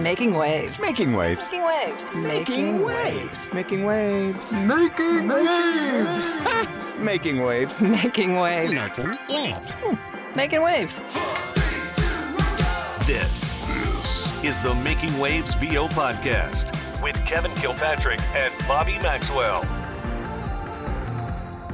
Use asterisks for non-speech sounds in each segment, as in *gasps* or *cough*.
Making wavs. Making wavs. Making wavs. Making wavs. Making wavs. Making wavs. Making wavs. Making wavs. Making wavs. Making wavs. This, is the Making Wavs VO podcast with Kevin Kilpatrick and Bobby Maxwell.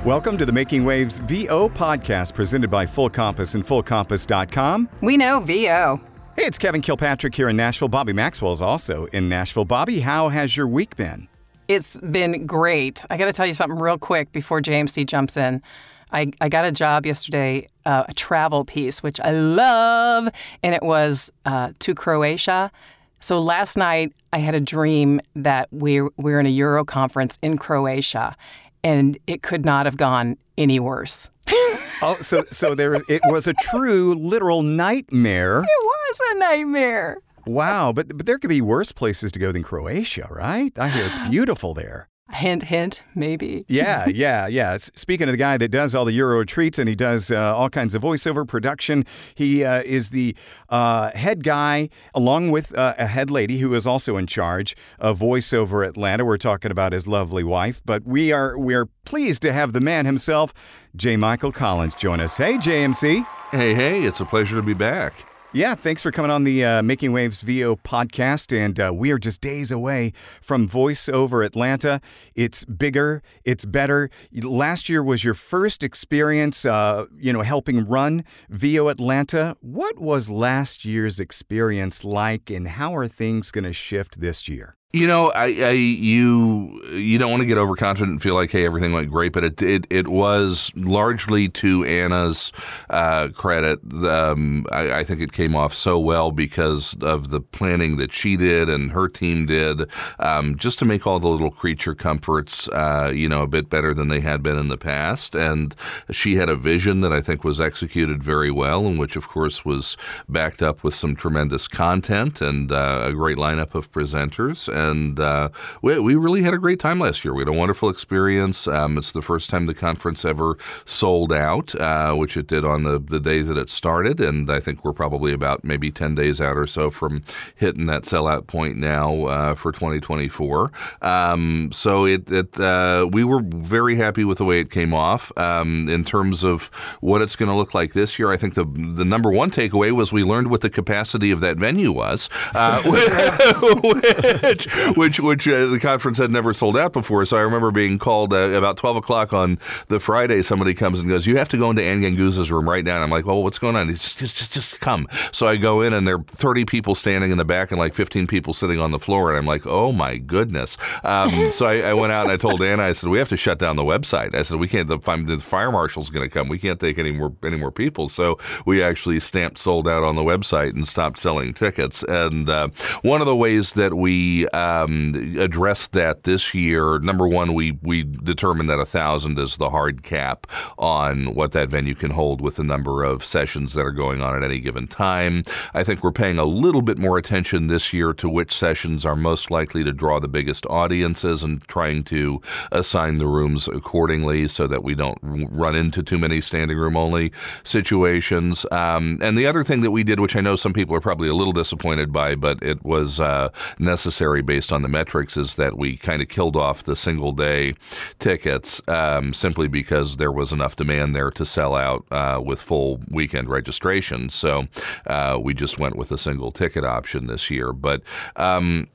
Welcome to the Making Wavs VO podcast presented by Full Compass and FullCompass.com. We know VO. Hey, it's Kevin Kilpatrick here in Nashville. Bobby Maxwell is also in Nashville. Bobby, how has your week been? It's been great. I got to tell you something real quick before JMC jumps in. I, I got a job yesterday, uh, a travel piece, which I love, and it was uh, to Croatia. So last night I had a dream that we we're in a Euro conference in Croatia, and it could not have gone any worse. Oh, so so there it was a true literal nightmare. It was a nightmare. Wow, but but there could be worse places to go than Croatia, right? I hear it's *gasps* beautiful there. Hint, hint, maybe. Yeah, *laughs* yeah, yeah. S- Speaking of the guy that does all the Euro treats and he does uh, all kinds of voiceover production, he uh, is the uh, head guy along with uh, a head lady who is also in charge of voiceover Atlanta. We're talking about his lovely wife, but we are we are pleased to have the man himself, J. Michael Collins, join us. Hey, JMC. Hey, hey, it's a pleasure to be back. Yeah, thanks for coming on the uh, Making Waves VO podcast. And uh, we are just days away from VoiceOver Atlanta. It's bigger, it's better. Last year was your first experience, uh, you know, helping run VO Atlanta. What was last year's experience like, and how are things going to shift this year? You know, I, I you you don't want to get overconfident and feel like hey everything went great, but it it, it was largely to Anna's uh, credit. Um, I, I think it came off so well because of the planning that she did and her team did, um, just to make all the little creature comforts, uh, you know, a bit better than they had been in the past. And she had a vision that I think was executed very well, and which of course was backed up with some tremendous content and uh, a great lineup of presenters and uh, we, we really had a great time last year. We had a wonderful experience. Um, it's the first time the conference ever sold out, uh, which it did on the, the day that it started, and I think we're probably about maybe 10 days out or so from hitting that sellout point now uh, for 2024. Um, so it, it uh, we were very happy with the way it came off. Um, in terms of what it's going to look like this year, I think the, the number one takeaway was we learned what the capacity of that venue was, uh, *laughs* which which which uh, the conference had never sold out before. So I remember being called uh, about twelve o'clock on the Friday. Somebody comes and goes, "You have to go into Anne Ganguzza's room right now." And I'm like, "Well, what's going on?" Just just just come. So I go in, and there are thirty people standing in the back, and like fifteen people sitting on the floor. And I'm like, "Oh my goodness!" Um, so I, I, went out and I told Anna, I said, "We have to shut down the website." I said, "We can't. The, the fire marshal's going to come. We can't take any more any more people." So we actually stamped sold out on the website and stopped selling tickets. And uh, one of the ways that we um, addressed that this year. Number one, we we determined that a thousand is the hard cap on what that venue can hold with the number of sessions that are going on at any given time. I think we're paying a little bit more attention this year to which sessions are most likely to draw the biggest audiences and trying to assign the rooms accordingly so that we don't run into too many standing room only situations. Um, and the other thing that we did, which I know some people are probably a little disappointed by, but it was uh, necessary based on the metrics is that we kind of killed off the single day tickets um, simply because there was enough demand there to sell out uh, with full weekend registration. So uh, we just went with a single ticket option this year. But um,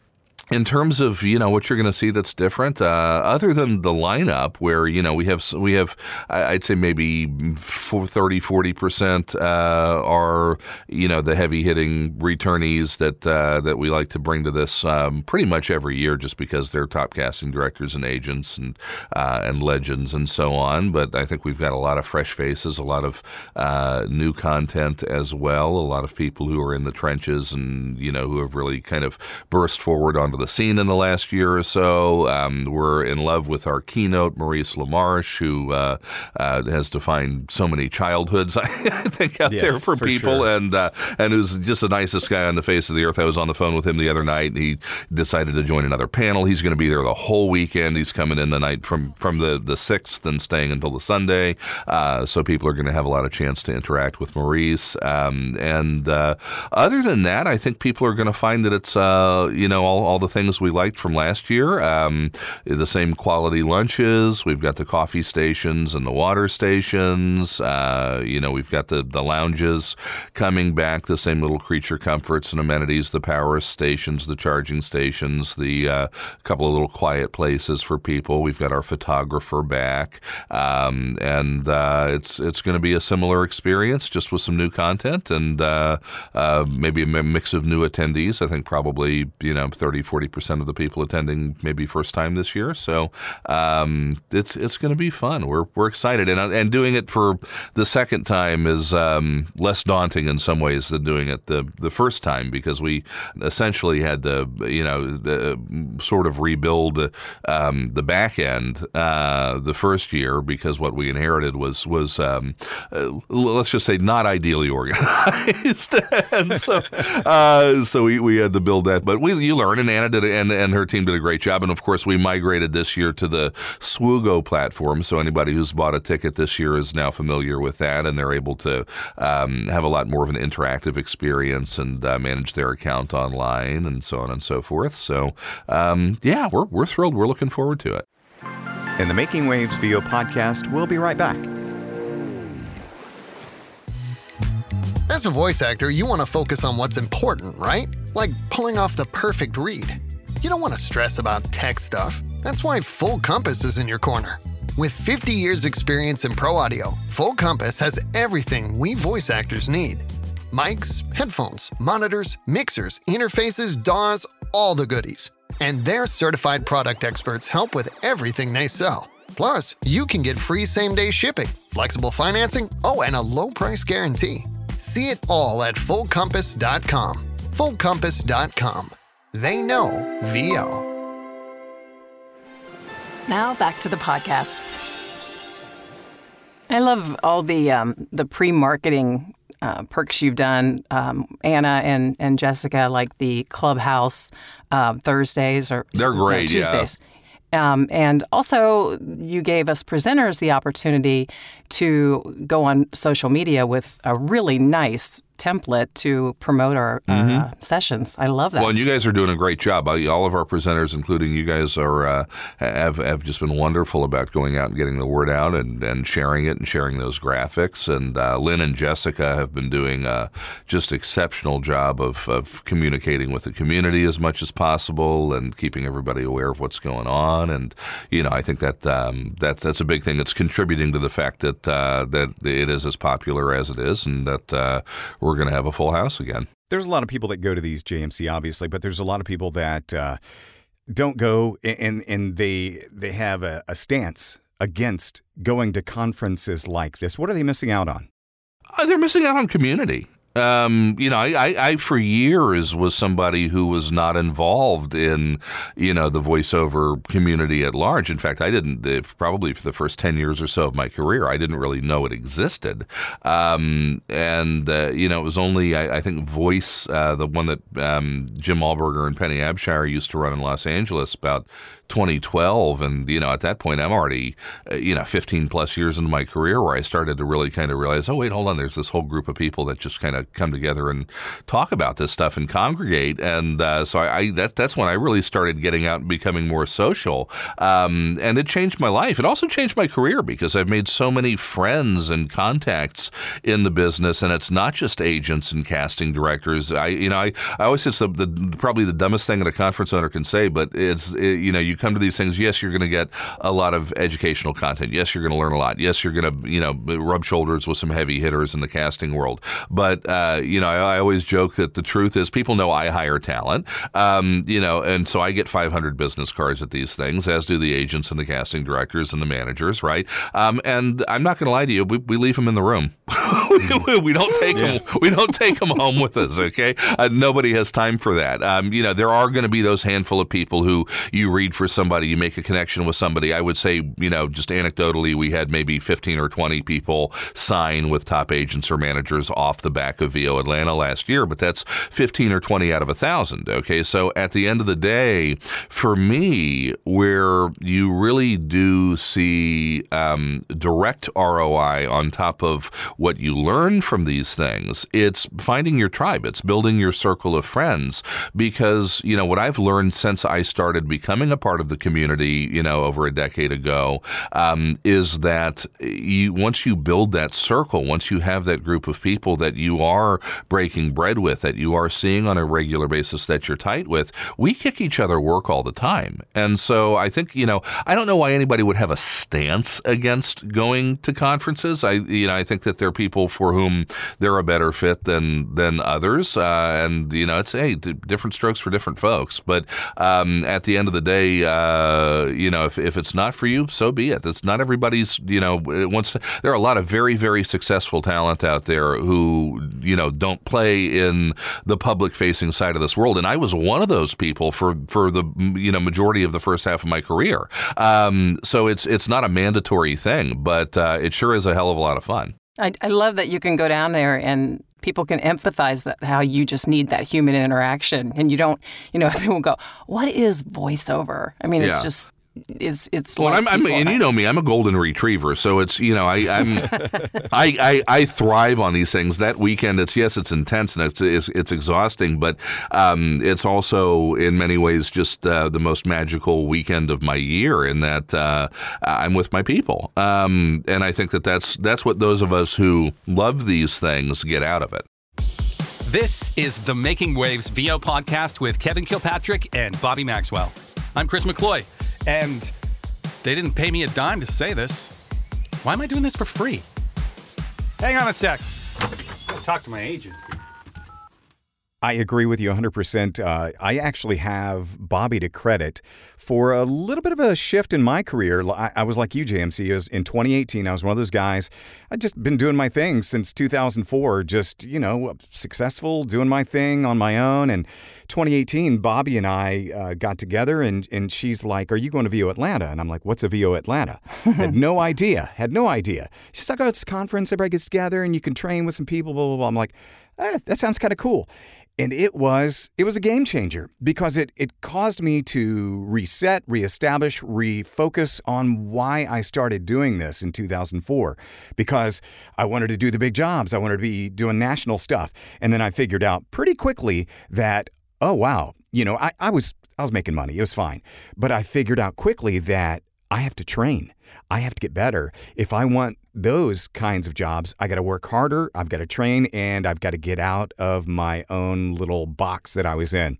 in terms of you know what you're going to see that's different, uh, other than the lineup, where you know we have we have I'd say maybe 30, 40 percent uh, are you know the heavy hitting returnees that uh, that we like to bring to this um, pretty much every year, just because they're top casting directors and agents and uh, and legends and so on. But I think we've got a lot of fresh faces, a lot of uh, new content as well, a lot of people who are in the trenches and you know who have really kind of burst forward onto the scene in the last year or so. Um, we're in love with our keynote, Maurice LaMarche, who uh, uh, has defined so many childhoods, *laughs* I think, out Yes, there for, for people, sure. and uh, and who's just the nicest guy on the face of the earth. I was on the phone with him the other night. He decided to join another panel. He's going to be there the whole weekend. He's coming in the night from from the the sixth and staying until the Sunday. Uh, so people are going to have a lot of chance to interact with Maurice. Um, and uh, other than that, I think people are going to find that it's uh, you know all, all the things we liked from last year. Um, the same quality lunches. We've got the coffee stations and the water stations. Uh, you know, we've got the the lounges coming back. The same little creature comforts and amenities. The power stations, the charging stations, the uh, couple of little quiet places for people. We've got our photographer back, um, and uh, it's it's going to be a similar experience, just with some new content and uh, uh, maybe a mix of new attendees. I think probably you know 30, 40 percent of the people attending maybe first time this year. So um, it's it's going to be fun. We're we're excited, and and doing it for the second time is um, less daunting in some ways than doing it the the first time because we essentially had to you know the, sort of rebuild um, the back end uh, the first year because what we inherited was was um, uh, let's just say not ideally *laughs* organized, and so uh, so we, we had to build that. But we you learn, and Anna did and and her team did a great job. And of course, we migrated this year to the Swoogo platform. So anybody who's bought a ticket this year is now familiar with that, and they're able to um, have a lot more of an interactive experience and uh, manage their account online and so on and so forth. So um, yeah, we're we're thrilled. We're looking forward to it. And the Making Wavs VO podcast We'll be right back. As a voice actor, you want to focus on what's important, right? Like pulling off the perfect read. You don't want to stress about tech stuff. That's why Full Compass is in your corner. With 50 years' experience in pro audio, Full Compass has everything we voice actors need mics, headphones, monitors, mixers, interfaces, DAWs, all the goodies. And their certified product experts help with everything they sell. Plus, you can get free same day shipping, flexible financing, oh, and a low price guarantee. See it all at fullcompass.com. Fullcompass.com. They know VO. Now back to the podcast. I love all the um, the pre marketing uh, perks you've done, um, Anna and, and Jessica, like the clubhouse uh, Thursdays or They're no, great, yeah. Tuesdays. Um, and also, you gave us presenters the opportunity to go on social media with a really nice template to promote our uh, sessions. I love that. Mm-hmm. Well, and you guys are doing a great job. All of our presenters, including you guys, are uh, have have just been wonderful about going out and getting the word out and, and sharing it and sharing those graphics. And uh, Lynn and Jessica have been doing a just exceptional job of, of communicating with the community as much as possible and keeping everybody aware of what's going on. And you know, I think that um, that that's a big thing. It's contributing to the fact that uh, that it is as popular as it is, and that uh, we're going to have a full house again. There's a lot of people that go to these JMC, obviously, but there's a lot of people that uh, don't go and and they they have a, a stance against going to conferences like this. What are they missing out on? Uh, they're missing out on community. Um, you know, I, I, for years was somebody who was not involved in, you know, the voiceover community at large. In fact, I didn't. If probably for the first ten years or so of my career, I didn't really know it existed. Um, and uh, you know, it was only I, I think Voice, uh, the one that um, Jim Alburger and Penny Abshire used to run in Los Angeles about 2012, and you know, at that point, I'm already, uh, you know, 15 plus years into my career where I started to really kind of realize, oh wait, hold on, there's this whole group of people that just kind of come together and talk about this stuff and congregate, and uh, so I, I that that's when I really started getting out and becoming more social, um, and it changed my life. It also changed my career because I've made so many friends and contacts in the business, and it's not just agents and casting directors. I, you know, I, I always say it's the, the probably the dumbest thing that a conference owner can say, but it's it, you know, you come to these things. Yes, you're going to get a lot of educational content. Yes, you're going to learn a lot. Yes, you're going to you know rub shoulders with some heavy hitters in the casting world. But uh, you know, I, I, always joke that the truth is people know I hire talent, um, you know, and so I get 500 business cards at these things, as do the agents and the casting directors and the managers, right? Um, and I'm not going to lie to you, we, we, leave them in the room. *laughs* we, we, don't take yeah. them. We don't take them home with us. Okay, uh, nobody has time for that. Um, you know, there are going to be those handful of people who you read for somebody, you make a connection with somebody. I would say, you know, just anecdotally, we had maybe 15 or 20 people sign with top agents or managers off the back of VO Atlanta last year, but that's 15 or 20 out of a thousand. Okay, so at the end of the day, for me, where you really do see um, direct ROI on top of what you learn from these things, it's finding your tribe, it's building your circle of friends. Because, you know, what I've learned since I started becoming a part of the community, you know, over a decade ago, um, is that you once you build that circle, once you have that group of people that you are breaking bread with, that you are seeing on a regular basis that you're tight with, we kick each other work all the time. And so I think, you know, I don't know why anybody would have a stance against going to conferences. I, you know, I think that there are people for whom they're a better fit than than others, uh, and you know, it's hey, different strokes for different folks. But um, at the end of the day, uh, you know, if, if it's not for you, so be it. It's not everybody's. You know, once there are a lot of very very successful talent out there who you know don't play in the public facing side of this world, and I was one of those people for for the you know majority of the first half of my career. Um, so it's it's not a mandatory thing, but uh, it sure is a hell of a lot of fun. I, I love that you can go down there and people can empathize that how you just need that human interaction and you don't you know *laughs* they will go what is voiceover i mean yeah. it's just it's it's well, like I'm, I'm, and you know me, I'm a golden retriever, so it's you know I I'm *laughs* I, I, I thrive on these things. That weekend, it's yes, it's intense and it's it's, it's exhausting, but um, it's also in many ways just uh, the most magical weekend of my year in that uh, I'm with my people, um, and I think that that's that's what those of us who love these things get out of it. This is the Making Wavs VO podcast with Kevin Kilpatrick and Bobby Maxwell. I'm Chris McCloy. And they didn't pay me a dime to say this. Why am I doing this for free? Hang on a sec. talk to my agent. I agree with you 100%. Uh, I actually have Bobby to credit for a little bit of a shift in my career. I, I was like you, JMC. Was in 2018, I was one of those guys. I'd just been doing my thing since 2004, just, you know, successful, doing my thing on my own. And 2018, Bobby and I uh, got together, and, and she's like, Are you going to VO Atlanta? And I'm like, What's a VO Atlanta? *laughs* had no idea. Had no idea. She's like, Oh, it's a conference. Everybody gets together and you can train with some people, blah, blah, blah. I'm like, eh, That sounds kind of cool and it was it was a game changer because it it caused me to reset, reestablish, refocus on why I started doing this in 2004 because I wanted to do the big jobs. I wanted to be doing national stuff. And then I figured out pretty quickly that oh wow, you know, I, I was I was making money. It was fine. But I figured out quickly that I have to train. I have to get better. If I want those kinds of jobs, I got to work harder, I've got to train, and I've got to get out of my own little box that I was in.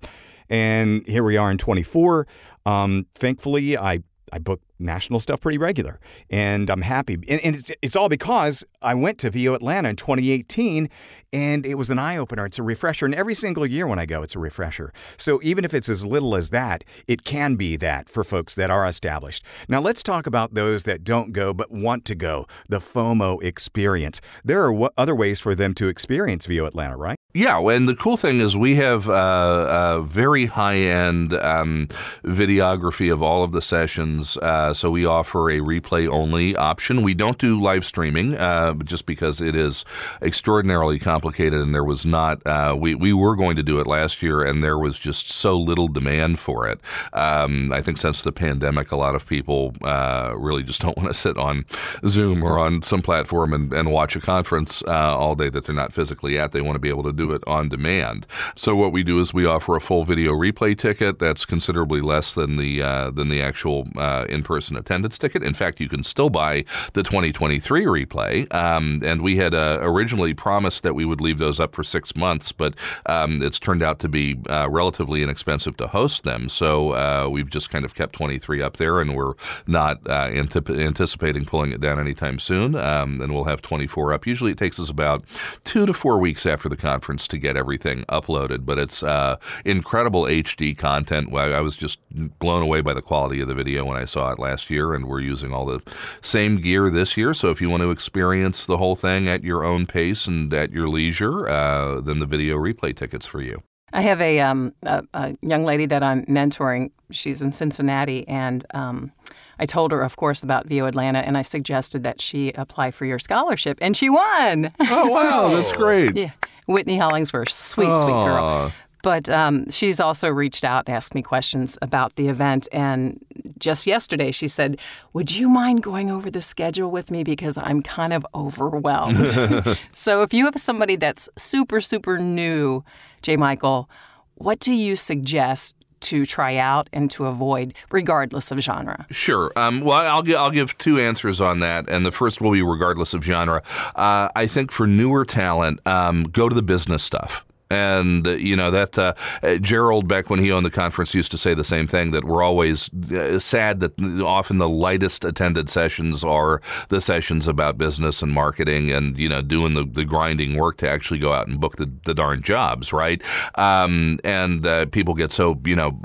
And here we are in 24. Um, thankfully, I I book national stuff pretty regular, and I'm happy. And, and it's, it's all because I went to VO Atlanta in 2018, and it was an eye opener. It's a refresher, and every single year when I go, it's a refresher. So even if it's as little as that, it can be that for folks that are established. Now let's talk about those that don't go but want to go. The FOMO experience. There are w- other ways for them to experience VO Atlanta, right? Yeah, and the cool thing is we have uh, a very high end um, videography of all of the sessions. Uh, so we offer a replay only option. We don't do live streaming uh, just because it is extraordinarily complicated, and there was not. Uh, we we were going to do it last year, and there was just so little demand for it. Um, I think since the pandemic, a lot of people uh, really just don't *laughs* want to sit on Zoom or on some platform and, and watch a conference uh, all day that they're not physically at. They want to be able to do it on demand. So what we do is we offer a full video replay ticket that's considerably less than the uh, than the actual uh, in-person attendance ticket. In fact, you can still buy the 2023 replay, um, and we had uh, originally promised that we would leave those up for six months, but um, it's turned out to be uh, relatively inexpensive to host them. So uh, we've just kind of kept 23 up there, and we're not uh, antip- anticipating pulling it down anytime soon. Um, and we'll have 24 up. Usually, it takes us about two to four weeks after the conference to get everything uploaded, but it's uh, incredible HD content. I was just blown away by the quality of the video when I saw it last year, and we're using all the same gear this year. So if you want to experience the whole thing at your own pace and at your leisure, uh, then the video replay tickets for you. I have a, um, a, a, young lady that I'm mentoring. She's in Cincinnati, and um, I told her, of course, about VO Atlanta, and I suggested that she apply for your scholarship, and she won. Oh wow, that's great. yeah, Whitney Hollingsworth, sweet, sweet girl. But um, she's also reached out and asked me questions about the event. And just yesterday, she said, Would you mind going over the schedule with me? Because I'm kind of overwhelmed. *laughs* *laughs* so if you have somebody that's super, super new, J. Michael, what do you suggest to try out and to avoid, regardless of genre? Sure. Um, well, I'll, I'll give two answers on that. And the first will be regardless of genre. Uh, I think for newer talent, um, go to the business stuff. And, uh, you know, that uh, Gerald, back when he owned the conference, used to say the same thing that we're always uh, sad that often the lightest attended sessions are the sessions about business and marketing and, you know, doing the, the grinding work to actually go out and book the, the darn jobs, right? Um, and uh, people get so, you know,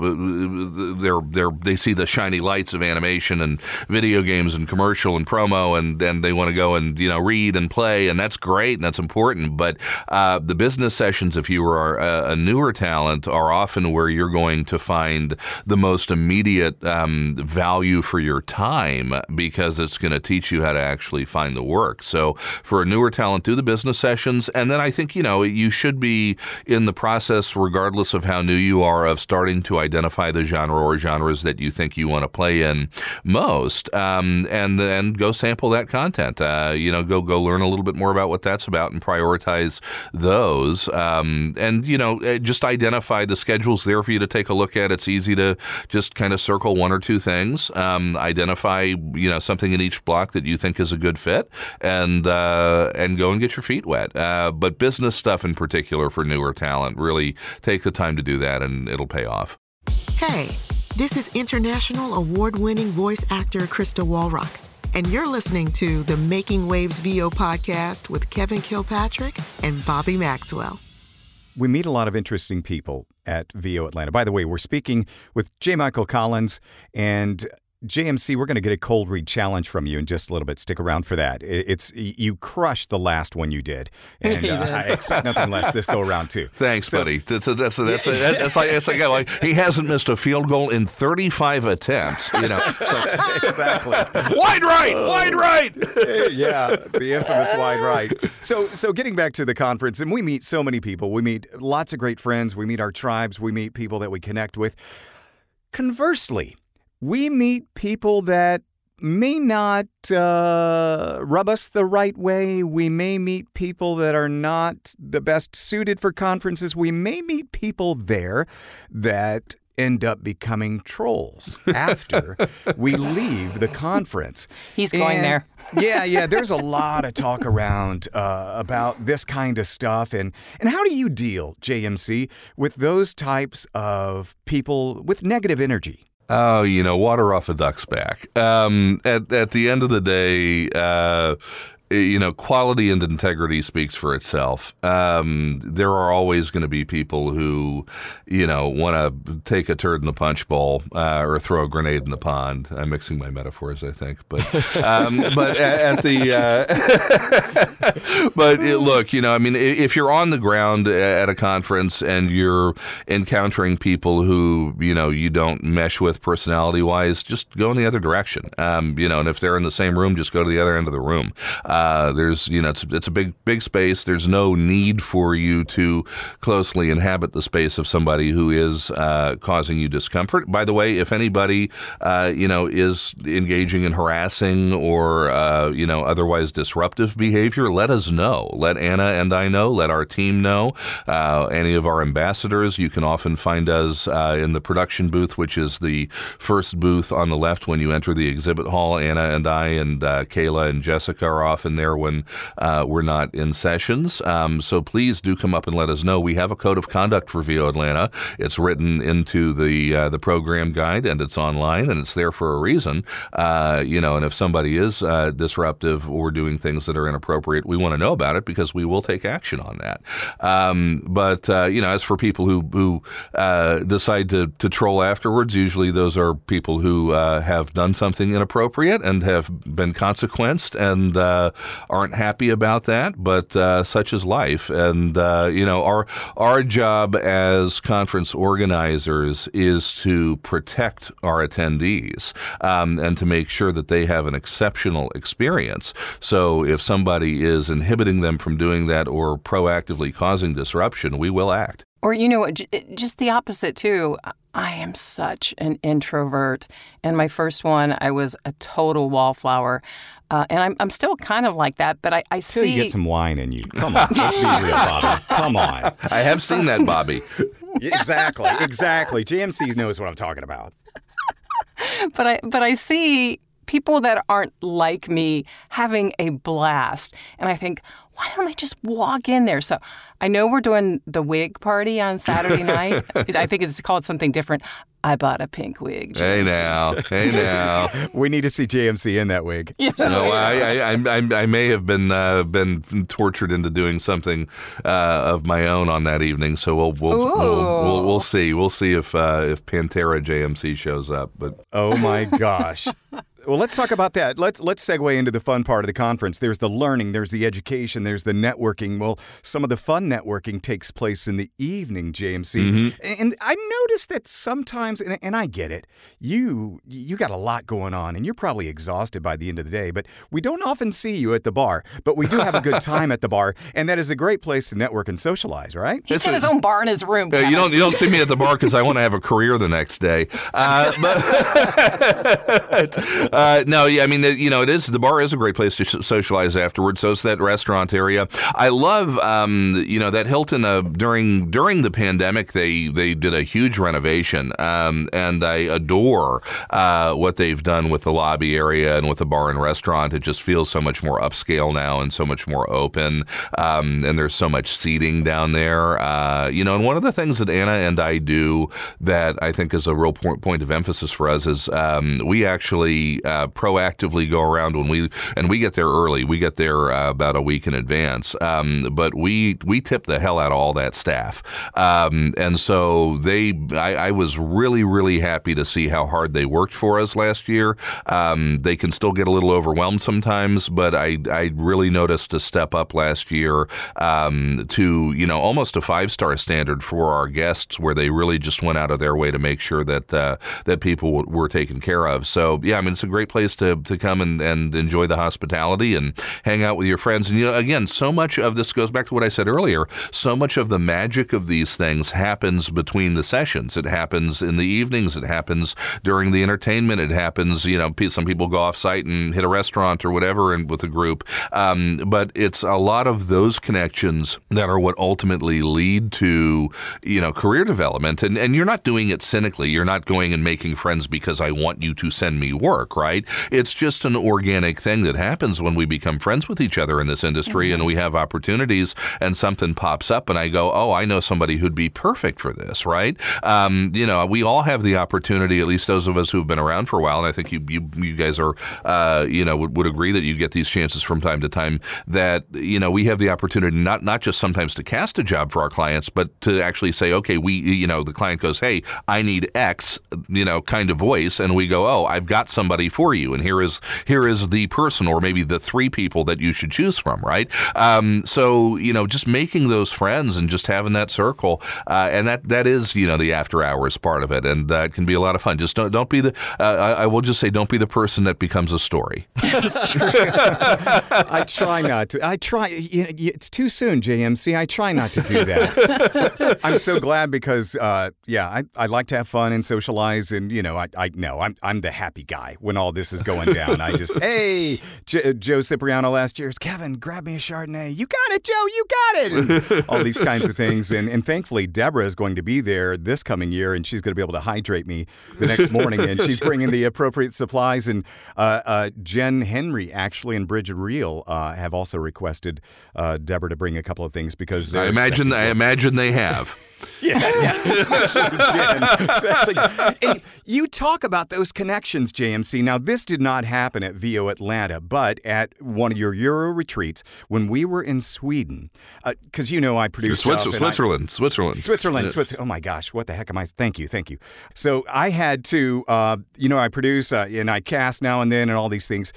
they're, they're, they see the shiny lights of animation and video games and commercial and promo, and then they want to go and, you know, read and play, and that's great and that's important. But uh, the business sessions, if you you are a, a, newer talent are often where you're going to find the most immediate um, value for your time because it's going to teach you how to actually find the work. So for a newer talent, do the business sessions, and then I think you know you should be in the process, regardless of how new you are, of starting to identify the genre or genres that you think you want to play in most, um, and then go sample that content. Uh, you know, go go learn a little bit more about what that's about and prioritize those. Um, and you know, uh, just identify the schedules there for you to take a look at. It's easy to just kind of circle one or two things, um, identify you know something in each block that you think is a good fit, and uh, and go and get your feet wet. Uh, but business stuff in particular for newer talent, really take the time to do that, and it'll pay off. Hey, this is international award-winning voice actor Krista Walrock and you're listening to the Making Wavs VO podcast with Kevin Kilpatrick and Bobby Maxwell we meet a lot of interesting people at VO Atlanta. By the way, we're speaking with J. Michael Collins and JMC, we're going to get a cold read challenge from you in just a little bit. Stick around for that. It's you crushed the last one you did, *laughs* and uh, I expect nothing less this go around too. *laughs* Thanks, so, buddy. *laughs* That's a, that's a, that's a, that's like it's like, like he hasn't missed a field goal in 35 attempts. You know, so. exactly. wide right, wide right. yeah, the infamous wide right. So so getting back to the conference, and we meet so many people. We meet lots of great friends. We meet our tribes. We meet people that we connect with. Conversely we meet people that may not uh, rub us the right way. We may meet people that are not the best suited for conferences. We may meet people there that end up becoming trolls after we *laughs* leave the conference. He's going and, there. *laughs* yeah, yeah. There's a lot of talk around uh, about this kind of stuff, and and how do you deal, JMC, with those types of people with negative energy? Oh, you know, water off a duck's back. Um, at at the end of the day, uh, you know, quality and integrity speaks for itself. Um, there are always going to be people who, you know, want to take a turd in the punch bowl uh, or throw a grenade in the pond. I'm mixing my metaphors, I think, but *laughs* um, but at, the uh, *laughs* but it, look, you know, I mean, if you're on the ground at a conference and you're encountering people who you know you don't mesh with personality wise, just go in the other direction. Um, you know, and if they're in the same room, just go to the other end of the room. Uh, there's, you know, it's, it's a big, big space. There's no need for you to closely inhabit the space of somebody who is uh, causing you discomfort. By the way, if anybody, uh, you know, is engaging in harassing or, uh, you know, otherwise disruptive behavior, let us know. Let Anna and I know. Let our team know. Uh, any of our ambassadors, you can often find us uh, in the production booth, which is the first booth on the left when you enter the exhibit hall. Anna and I and uh, Kayla and Jessica are often there when uh, we're not in sessions. Um, so please do come up and let us know. We have a code of conduct for VO Atlanta. It's written into the uh, the program guide and it's online and it's there for a reason. Uh, you know, and if somebody is uh, disruptive or doing things that are inappropriate, we want to know about it because we will take action on that. Um, but uh, you know, as for people who who decide to to troll afterwards, usually those are people who uh, have done something inappropriate and have been consequenced and uh, aren't happy about that. But uh, such is life, and uh, you know our our job as conference organizers is to protect our attendees um, and to make sure that they have an exceptional experience. So if somebody is inhibiting them from doing that or proactively causing disruption, we will act. Or, you know, just the opposite, too. I am such an introvert. And my first one, I was a total wallflower. Uh, and I'm, I'm still kind of like that, but I, I Till see. you get some wine in you. Come on, let's be real, Bobby. Come on. I have seen that, Bobby. exactly, exactly. JMC knows what I'm talking about. *laughs* but I but I see people that aren't like me having a blast, and I think, why don't I just walk in there? So I know we're doing the wig party on Saturday *laughs* night. I think it's called something different. I bought a pink wig. Hey now, hey now. *laughs* We need to see JMC in that wig. Yes, No, I, I, I, I may have been uh, been tortured into doing something uh, of my own on that evening. So we'll we'll we'll, we'll, we'll see. We'll see if uh, if Pantera JMC shows up. But Oh my gosh. *laughs* Well, let's talk about that. Let's let's segue into the fun part of the conference. There's the learning, there's the education, there's the networking. Well, some of the fun networking takes place in the evening, JMC. And I noticed that sometimes, and, and I get it, you you got a lot going on, and you're probably exhausted by the end of the day. But we don't often see you at the bar, but we do have a good *laughs* time at the bar, and that is a great place to network and socialize, right? He's got his own bar in his room. Uh, you don't you don't see me at the bar because I want to have a career the next day. Uh, but *laughs* *laughs* uh, no, yeah, I mean you know it is the bar is a great place to socialize afterwards. So is that restaurant area. I love um, you know that Hilton uh, during during the pandemic they they did a huge renovation um, and I adore uh, what they've done with the lobby area and with the bar and restaurant. It just feels so much more upscale now and so much more open. Um, and there's so much seating down there. Uh, you know, and one of the things that Anna and I do that I think is a real point, point of emphasis for us is um, we actually uh, proactively go around when we and we get there early. We get there uh, about a week in advance, um, but we we tip the hell out of all that staff, um, and so they. I, I was really really happy to see how hard they worked for us last year. Um, they can still get a little overwhelmed sometimes, but I I really noticed a step up last year um, to you know almost a five star standard for our guests, where they really just went out of their way to make sure that uh, that people were taken care of. So yeah, I mean it's a great place to to come and, and enjoy the hospitality and hang out with your friends. And you know, again, so much of this goes back to what I said earlier. So much of the magic of these things happens between the sessions. It happens in the evenings. It happens during the entertainment. It happens. You know, some people go off site and hit a restaurant or whatever, and with a group. Um, but it's a lot of those connections that are what ultimately lead to you know career development. And and you're not doing it cynically. You're not going and making friends because I want you to send me work. Right? It's just an organic thing that happens when we become friends with each other in this industry, and we have opportunities, and something pops up, and I go, oh, I know somebody who'd be perfect for this. Right? Um, you know, we all have the opportunity. At least those of us who've been around for a while, and I think you you, you guys are uh, you know would, would agree that you get these chances from time to time. That you know we have the opportunity not not just sometimes to cast a job for our clients, but to actually say, okay, we you know the client goes, hey, I need X, you know, kind of voice, and we go, oh, I've got somebody story for you, and here is here is the person, or maybe the three people that you should choose from, right? Um, so you know, just making those friends and just having that circle, uh, and that that is you know the after hours part of it, and that can be a lot of fun. Just don't don't be the. Uh, I, I will just say, don't be the person that becomes a story. *laughs* That's true. I try not to. I try. You know, it's too soon, JMC. I try not to do that. *laughs* I'm so glad because, uh, yeah, I, I like to have fun and socialize, and you know, I, I know I'm I'm the happy guy when all this is going down. I just, *laughs* hey, Joe Cipriano last year's Kevin, grab me a Chardonnay. You got it, Joe. You got it. *laughs* All these kinds of things, and and thankfully Deborah is going to be there this coming year, and she's going to be able to hydrate me the next morning, and she's bringing the appropriate supplies. And uh, uh, Jen Henry actually and Bridget Reel uh, have also requested uh, Deborah to bring a couple of things because I imagine I imagine they have. *laughs* yeah, yeah, especially Jen. Especially, and you talk about those connections, JMC. Now, this did not happen at VO Atlanta, but at one of your Euro retreats when we were in Sweden, because you know I produce Switzer- stuff and I- Switzerland, Switzerland, Switzerland, Switzerland. Oh my gosh, what the heck am I? Thank you, thank you. So I had to, uh, you know, I produce uh, and I cast now and then and all these things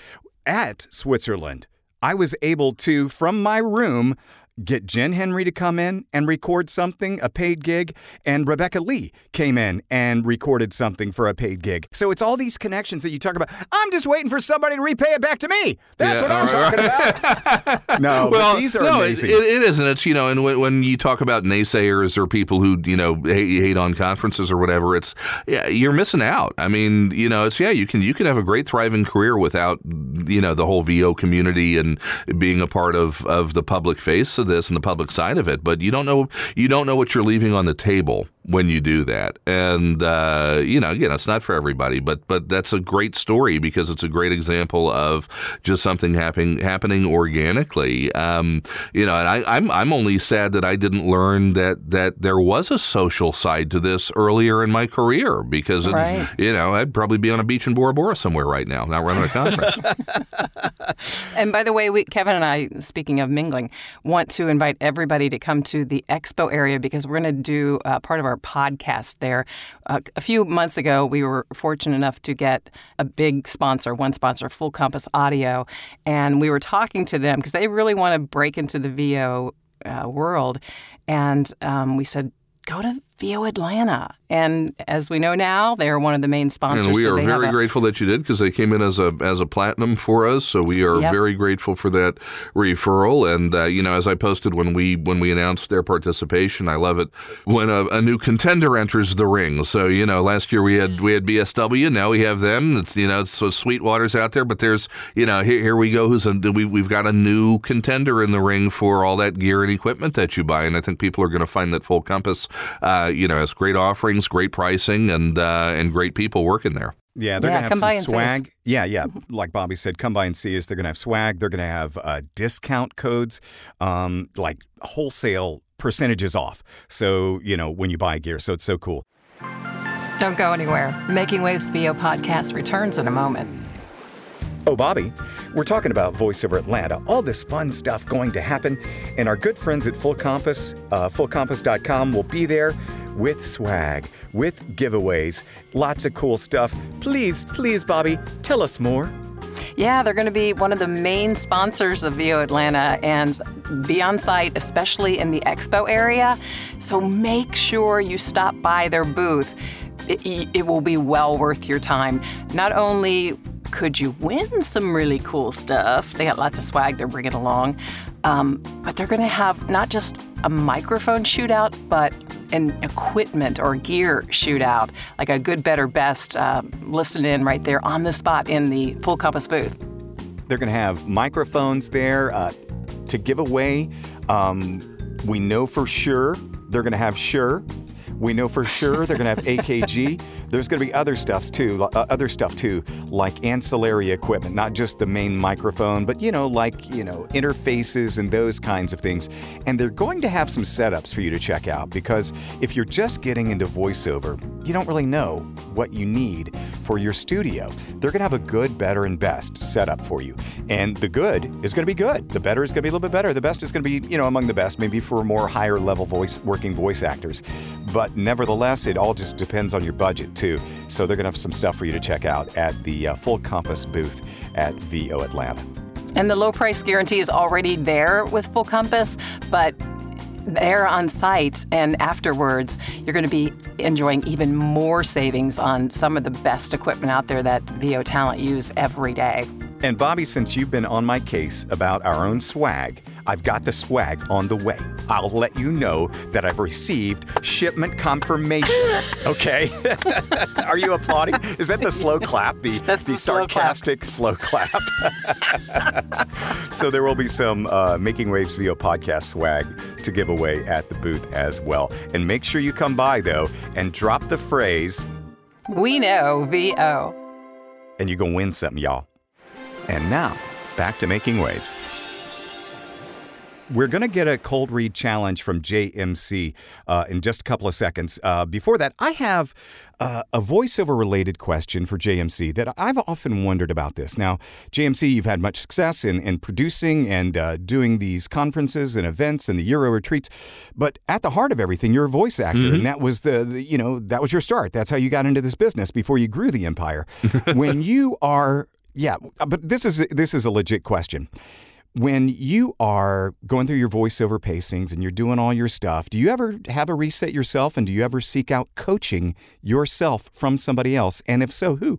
at Switzerland. I was able to, from my room, get Jen Henry to come in and record something, a paid gig, and Rebecca Lee came in and recorded something for a paid gig. So it's all these connections that you talk about. I'm just waiting for somebody to repay it back to me. That's Yeah, what I'm all talking about. *laughs* no, well, these are no, amazing. It, it isn't. It's you know, and when, when you talk about naysayers or people who you know hate, hate on conferences or whatever, it's yeah, you're missing out. I mean, you know, it's yeah, you can you can have a great thriving career without you know the whole VO community and being a part of of the public face of this and the public side of it, but you don't know you don't know what you're leaving on the table when you do that. And uh, you know, again, it's not for everybody, but but that's a great story because it's a great example of just something happening happening organically. Um, you know, and I, I'm I'm only sad that I didn't learn that that there was a social side to this earlier in my career because it- you know I'd probably be on a beach in Bora Bora somewhere right now, not running a conference. *laughs* And by the way, we, Kevin and I, speaking of mingling, want to invite everybody to come to the expo area because we're going to do uh, part of our podcast there. Uh, a few months ago, we were fortunate enough to get a big sponsor, one sponsor, Full Compass Audio, and we were talking to them because they really want to break into the VO uh, world. And um, we said, go to VO Atlanta. And as we know now, they are one of the main sponsors. And we so are they very a- grateful that you did because they came in as a as a platinum for us. So we are Yep. very grateful for that referral. And uh, you know, as I posted when we when we announced their participation, I love it when a, a new contender enters the ring. So you know, last year we had we had BSW, now we have them. It's you know, so Sweetwater's out there, but there's you know, here, here we go. Who's a, we we've got a new contender in the ring for all that gear and equipment that you buy, and I think people are going to find that Full Compass, uh, you know, has great offerings, great pricing, and uh, and great people working there. Yeah, they're Yeah, gonna have come some by and see us. swag. Yeah, yeah. Like Bobby said, come by and see us. They're gonna have swag. They're gonna have uh, discount codes, um, like wholesale percentages off. So you know when you buy gear. So it's so cool. Don't go anywhere. The Making Wavs VO podcast returns in a moment. Oh, Bobby, we're talking about VoiceOver Atlanta. All this fun stuff going to happen, and our good friends at Full Compass, uh, fullcompass.com, will be there with swag, with giveaways, lots of cool stuff. Please, please, Bobby, tell us more. Yeah, they're going to be one of the main sponsors of VO Atlanta and be on site, especially in the expo area. So make sure you stop by their booth. It, it will be well worth your time. Not only could you win some really cool stuff, they got lots of swag they're bringing along, um, but they're going to have not just a microphone shootout, but an equipment or gear shootout, like a good, better, best. Uh, listen in right there on the spot in the Full Compass booth. They're going to have microphones there uh, to give away. Um, we know for sure they're going to have Sure. We know for sure they're going to have *laughs* AKG. There's going to be other stuffs too, uh, other stuff too, like ancillary equipment, not just the main microphone, but you know, like you know, interfaces and those kinds of things. And they're going to have some setups for you to check out because if you're just getting into voiceover, you don't really know what you need for your studio. They're going to have a good, better, and best setup for you. And the good is going to be good. The better is going to be a little bit better. The best is going to be, you know, among the best, maybe for more higher level voice working voice actors. But nevertheless, it all just depends on your budget too. So they're going to have some stuff for you to check out at the uh, Full Compass booth at VO Atlanta. And the low price guarantee is already there with Full Compass, but there on site and afterwards, you're going to be enjoying even more savings on some of the best equipment out there that VO Talent use every day. And Bobby, since you've been on my case about our own swag, I've got the swag on the way. I'll let you know that I've received shipment confirmation. *laughs* Okay? *laughs* Are you applauding? Is that the slow clap? The, *laughs* That's the the slow clap. sarcastic slow clap. so there will be some uh, Making Wavs VO podcast swag to give away at the booth as well. And make sure you come by though and drop the phrase, We know VO. and you're gonna win something, y'all. And now, back to Making Wavs. We're going to get a cold read challenge from JMC uh, in just a couple of seconds. Uh, before that, I have uh, a voiceover related question for JMC that I've often wondered about this. Now, JMC, you've had much success in, in producing and uh, doing these conferences and events and the Euro retreats, but at the heart of everything, you're a voice actor, and that was the, the you know that was your start. That's how you got into this business before you grew the empire. *laughs* when you are yeah, but this is this is a legit question. When you are going through your voiceover pacings and you're doing all your stuff, do you ever have a reset yourself and do you ever seek out coaching yourself from somebody else? And if so, who?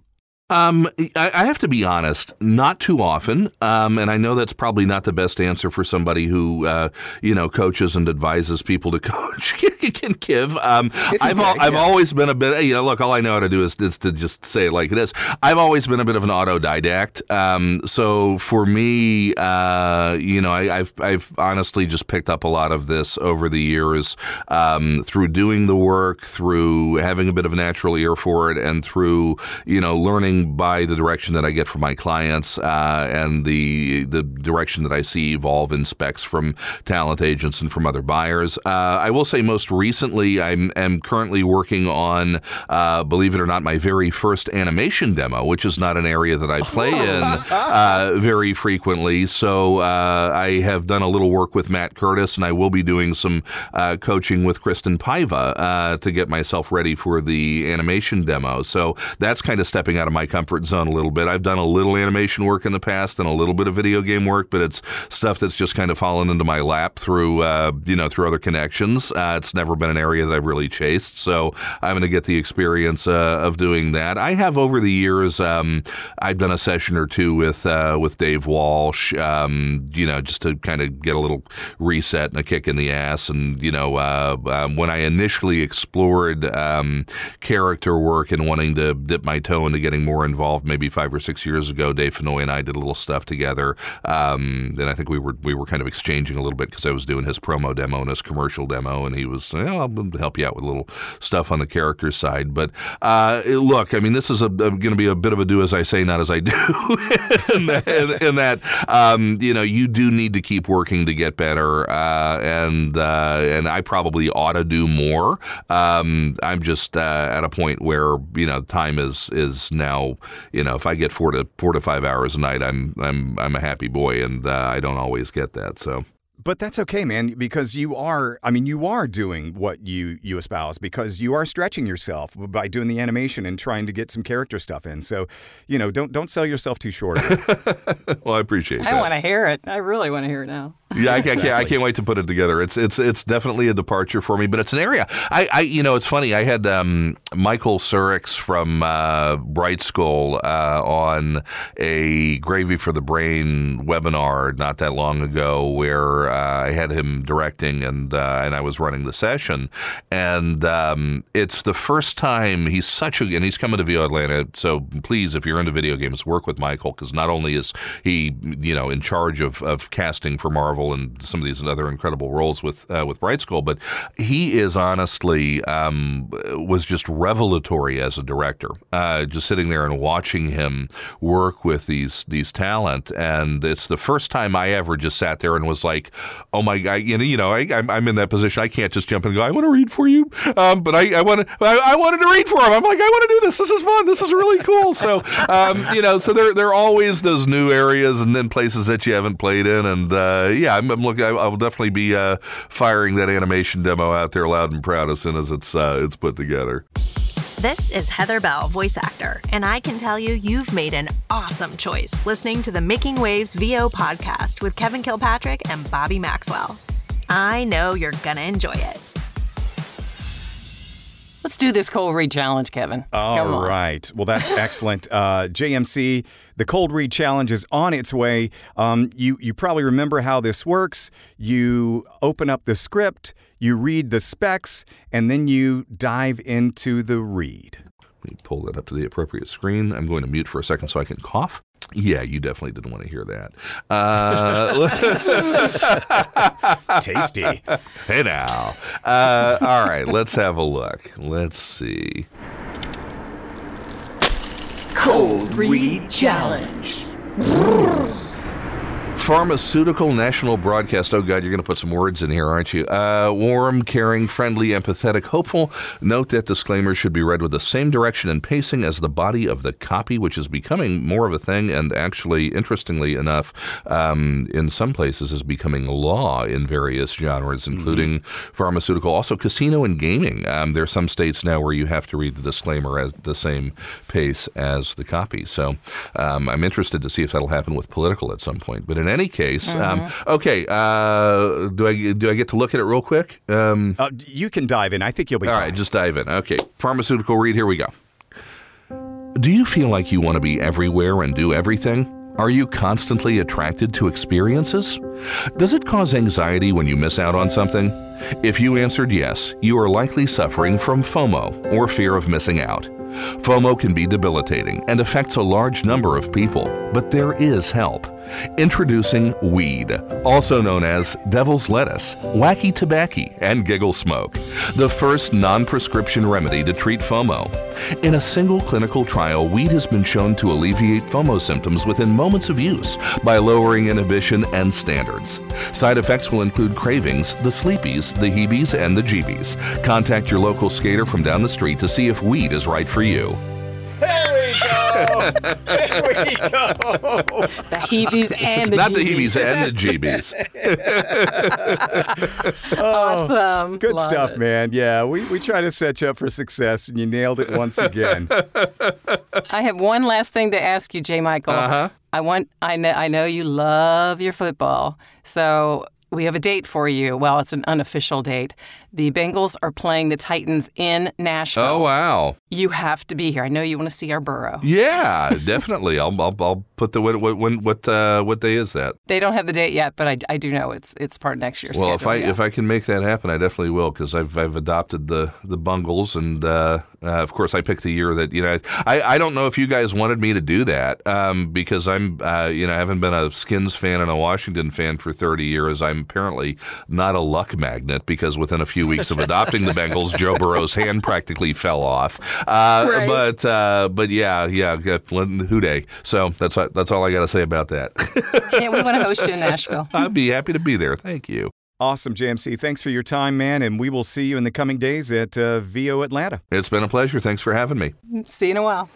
Um, I, I have to be honest, not too often. Um, and I know that's probably not the best answer for somebody who, uh, you know, coaches and advises people to *laughs* coach. Can give. Um, I've al- okay, I've always been a bit. You know, look, all I know how to do is, is to just say it like it is. I've always been a bit of an autodidact. Um, so for me, uh, you know, I, I've I've honestly just picked up a lot of this over the years um, through doing the work, through having a bit of a natural ear for it, and through you know learning by the direction that I get from my clients uh, and the the direction that I see evolve in specs from talent agents and from other buyers. Uh, I will say most recently, I'm am currently working on, uh, believe it or not, my very first animation demo, which is not an area that I play in *laughs* uh, very frequently. So uh, I have done a little work with Matt Curtis, and I will be doing some uh, coaching with Kristen Paiva uh, to get myself ready for the animation demo. So that's kind of stepping out of my comfort zone a little bit. I've done a little animation work in the past and a little bit of video game work, but it's stuff that's just kind of fallen into my lap through uh, you know through other connections. Uh, it's never been an area that I've really chased, so I'm going to get the experience uh, of doing that. I have over the years. Um, I've done a session or two with uh, with Dave Walsh, um, you know, just to kind of get a little reset and a kick in the ass. And you know, uh, um, when I initially explored um, character work and wanting to dip my toe into getting more involved, maybe five or six years ago, Dave Fennoy and I did a little stuff together. Um, and I think we were we were kind of exchanging a little bit because I was doing his promo demo and his commercial demo, and he was, "Yeah, I'll help you out with a little stuff on the character side. But uh, look, I mean, this is going to be a bit of a do as I say, not as I do. *laughs* in that, in, in that um, you know, you do need to keep working to get better, uh, and uh, and I probably ought to do more. Um, I'm just uh, at a point where you know time is is now you know if I get four to four to five hours a night, I'm I'm I'm a happy boy, and uh, I don't always get that. So But that's okay, man, because you are, I mean, you are doing what you, you espouse because you are stretching yourself by doing the animation and trying to get some character stuff in. So, you know, don't don't sell yourself too short. *laughs* well, I appreciate that. I want to hear it. I really want to hear it now. Yeah, I, can't- I can't. I can't wait to put it together. It's it's it's definitely a departure for me, but it's an area. I, I you know, it's funny. I had um, Michael Csurics from uh, Brightskull uh, on a Gravy for the Brain webinar not that long ago, where uh, I had him directing and uh, and I was running the session, and um, it's the first time he's such a and he's coming to VO Atlanta. So please, if you're into video games, work with Michael because not only is he you know in charge of of casting for Marvel Marvel and some of these other incredible roles with uh, with Brightskull. But he is honestly um, was just revelatory as a director. Uh, just sitting there and watching him work with these these talent, and it's the first time I ever just sat there and was like, "Oh my god!" You know, I, I'm, I'm in that position. I can't just jump and go, "I want to read for you," um, but I, I want to. I, I wanted to read for him. I'm like, I want to do this. This is fun. This is really cool. So, um, you know, so there there are always those new areas and then places that you haven't played in, and uh, yeah, I'm, I'm looking. I, I will definitely be uh, firing that animation demo out there loud and proud as soon as it's uh, it's put together. This is Heather Bell, voice actor, and I can tell you you've made an awesome choice listening to the Making Wavs VO podcast with Kevin Kilpatrick and Bobby Maxwell. I know you're gonna enjoy it. Let's do this cold read challenge, Kevin. Come All on. right. Well, that's excellent. Uh, JMC, the cold read challenge is on its way. Um, you you probably remember how this works. You open up the script, you read the specs, and then you dive into the read. Let me pull that up to the appropriate screen. I'm going to mute for a second so I can cough. Yeah, you definitely didn't want to hear that. Uh, *laughs* Tasty. *laughs* hey now. Uh, all right, let's have a look. Let's see. Cold Read Challenge. Pharmaceutical National Broadcast. Oh, God, you're going to put some words in here, aren't you? Uh, warm, caring, friendly, empathetic, hopeful. Note that disclaimers should be read with the same direction and pacing as the body of the copy, which is becoming more of a thing and actually, interestingly enough, um, in some places is becoming law in various genres, including pharmaceutical, also casino and gaming. Um, there are some states now where you have to read the disclaimer at the same pace as the copy. So um, I'm interested to see if that'll happen with political at some point. But in any case, um, okay. Uh, do I do I get to look at it real quick? Um, Uh, you can dive in. I think you'll be all fine. right, just dive in. Okay, pharmaceutical read. Here we go. Do you feel like you want to be everywhere and do everything? Are you constantly attracted to experiences? Does it cause anxiety when you miss out on something? If you answered yes, you are likely suffering from FOMO, or fear of missing out. FOMO can be debilitating and affects a large number of people, but there is help. Introducing weed, also known as devil's lettuce, wacky tobacco, and giggle smoke, the first non prescription remedy to treat FOMO. In a single clinical trial, weed has been shown to alleviate FOMO symptoms within moments of use by lowering inhibition and standards. Side effects will include cravings, the sleepies, the heebies, and the jeebies. Contact your local skater from down the street to see if weed is right for you. There we go. *laughs* There we go. The heebies and the Not the jeebies. heebies and the jeebies. *laughs* Awesome. Good Love stuff, it. man. Yeah, we, we try to set you up for success, and you nailed it once again. *laughs* I have one last thing to ask you, J. Michael. Uh-huh. I want. I know. I know you love your football, so we have a date for you. Well, it's an unofficial date. The Bengals are playing the Titans in Nashville. Oh, wow. You have to be here. I know you want to see our burrow. Yeah, *laughs* definitely. I'll, I'll, I'll put the what what when what uh, what day is that? They don't have the date yet, but I, I do know it's it's part of next year's Well, if I yeah. if I can make that happen, I definitely will because I've I've adopted the the Bungles, and uh, uh, of course I picked the year that you know I I don't know if you guys wanted me to do that um, because I'm uh, you know I haven't been a Skins fan and a Washington fan for 30 years. I'm apparently not a luck magnet because within a few weeks of adopting the Bengals, Joe Burrow's hand practically fell off. Uh, Right. But uh, but yeah yeah Who Dey. So that's that's all I got to say about that. yeah, we want to host you in *laughs* Nashville. I'd be happy to be there. Thank you. Awesome, JMC. Thanks for your time, man, and we will see you in the coming days at uh, VO Atlanta. It's been a pleasure. Thanks for having me. See you in a while.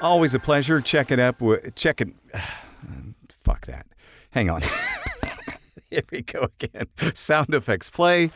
Always a pleasure. Check it up. wi- Check it. *sighs* Fuck that. Hang on. *laughs* Here we go again. Sound effects play.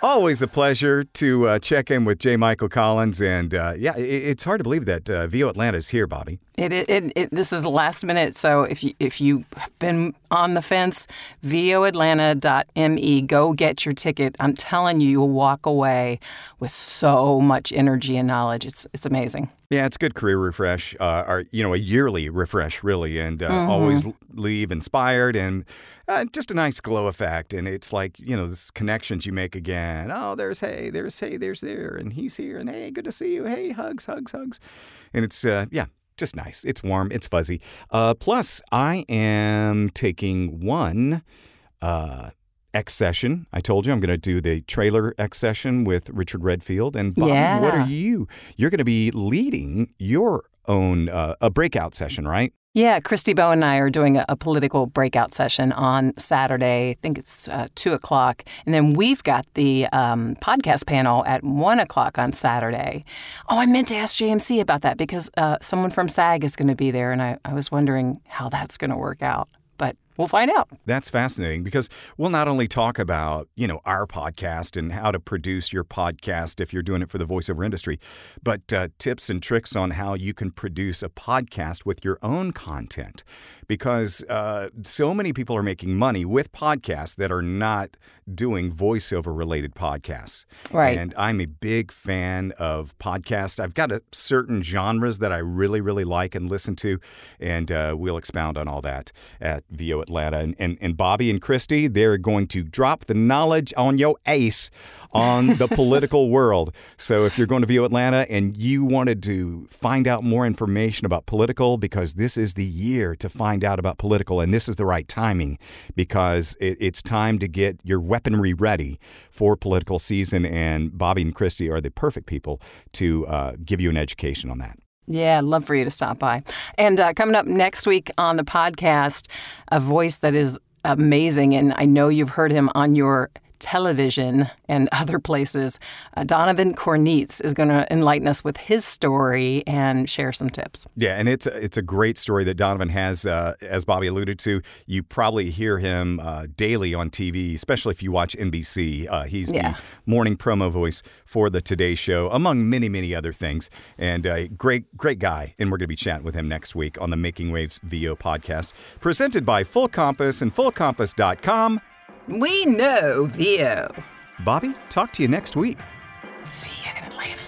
Always a pleasure to uh, check in with J. Michael Collins. And uh, yeah, i it's hard to believe that uh, VO Atlanta is here, Bobby. It, it, it, it this is last minute, so if you if you've been on the fence, voatlanta.me, go get your ticket. I'm telling you, you'll walk away with so much energy and knowledge. It's it's amazing. Yeah, it's a good career refresh, uh, or you know, a yearly refresh, really, and uh, Mm-hmm. always leave inspired and uh, just a nice glow effect. And it's like you know, this connections you make again. Oh, there's hey, there's hey, there's there, and he's here, and hey, good to see you. Hey, hugs, hugs, hugs. and it's uh, yeah, just nice. It's warm. It's fuzzy. Uh, plus, I am taking one. Uh, X session. I told you I'm going to do the trailer X session with Richard Redfield. And Bob, Yeah. what are you? You're going to be leading your own uh, a breakout session, right? Yeah, Christy Bow and I are doing a, a political breakout session on Saturday. I think it's uh, 2 o'clock. And then we've got the um, podcast panel at 1 o'clock on Saturday. Oh, I meant to ask JMC about that because uh, someone from SAG is going to be there. And I, I was wondering how that's going to work out. We'll find out. That's fascinating because we'll not only talk about, you know, our podcast and how to produce your podcast if you're doing it for the voiceover industry, but uh, tips and tricks on how you can produce a podcast with your own content. Because uh, so many people are making money with podcasts that are not doing voiceover related podcasts. Right. And I'm a big fan of podcasts. I've got a certain genres that I really, really like and listen to, and uh, we'll expound on all that at VO Atlanta. And, and, and Bobby and Christy, they're going to drop the knowledge on your ace on the *laughs* political world. So if you're going to VO Atlanta and you wanted to find out more information about political, because this is the year to find out about political, and this is the right timing because it, it's time to get your weaponry ready for political season. And Bobby and Christy are the perfect people to uh, give you an education on that. Yeah, I'd love for you to stop by. And uh, coming up next week on the podcast, a voice that is amazing, and I know you've heard him on your television and *laughs* other places. Uh, Donovan Corneetz is going to enlighten us with his story and share some tips. Yeah, and it's a, it's a great story that Donovan has. Uh, as Bobby alluded to, you probably hear him uh, daily on TV, especially if you watch NBC. Uh, he's Yeah. the morning promo voice for the Today Show, among many many other things. And uh, great great guy. And we're going to be chatting with him next week on the Making Wavs VO podcast, presented by Full Compass and FullCompass.com. We know VO. Bobby, talk to you next week. See you in Atlanta.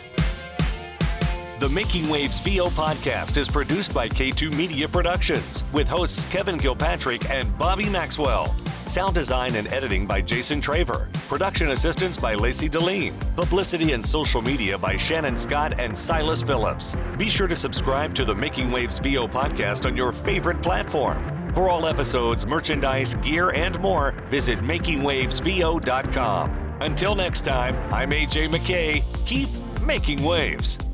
The Making Wavs VO podcast is produced by K2 Media Productions with hosts Kevin Kilpatrick and Bobby Maxwell. Sound design and editing by Jason Traver. Production assistance by Lacey Deline. Publicity and social media by Shannon Scott and Silas Phillips. Be sure to subscribe to the Making Wavs VO podcast on your favorite platform. For all episodes, merchandise, gear, and more, visit makingwavesvo.com. Until next time, I'm AJ McKay. Keep making waves.